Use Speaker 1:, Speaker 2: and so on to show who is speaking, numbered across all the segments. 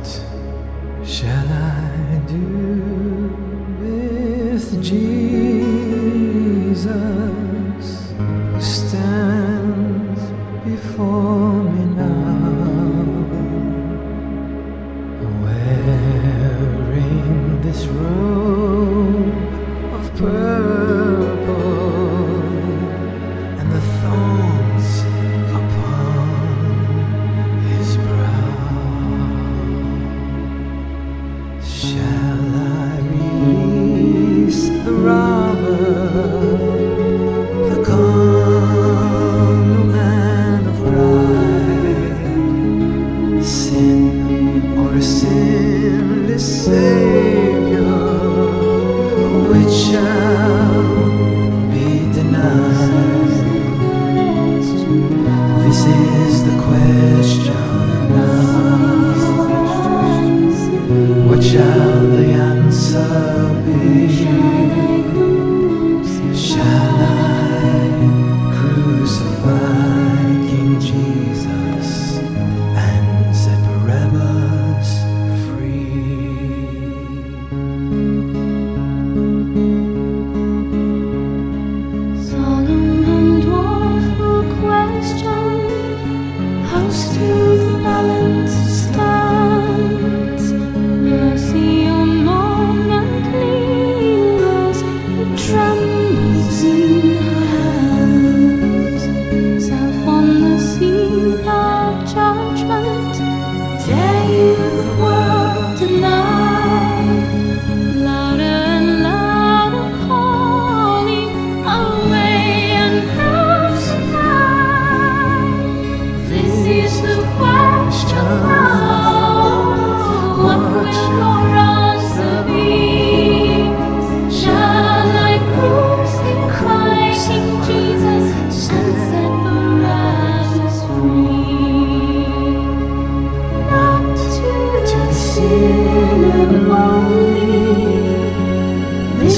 Speaker 1: What shall I do with Jesus who stands before? The sinless Savior, which shall be denied. This is the question. What shall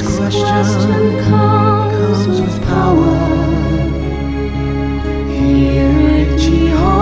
Speaker 2: question, question comes, comes with power.
Speaker 1: Here at Jihad.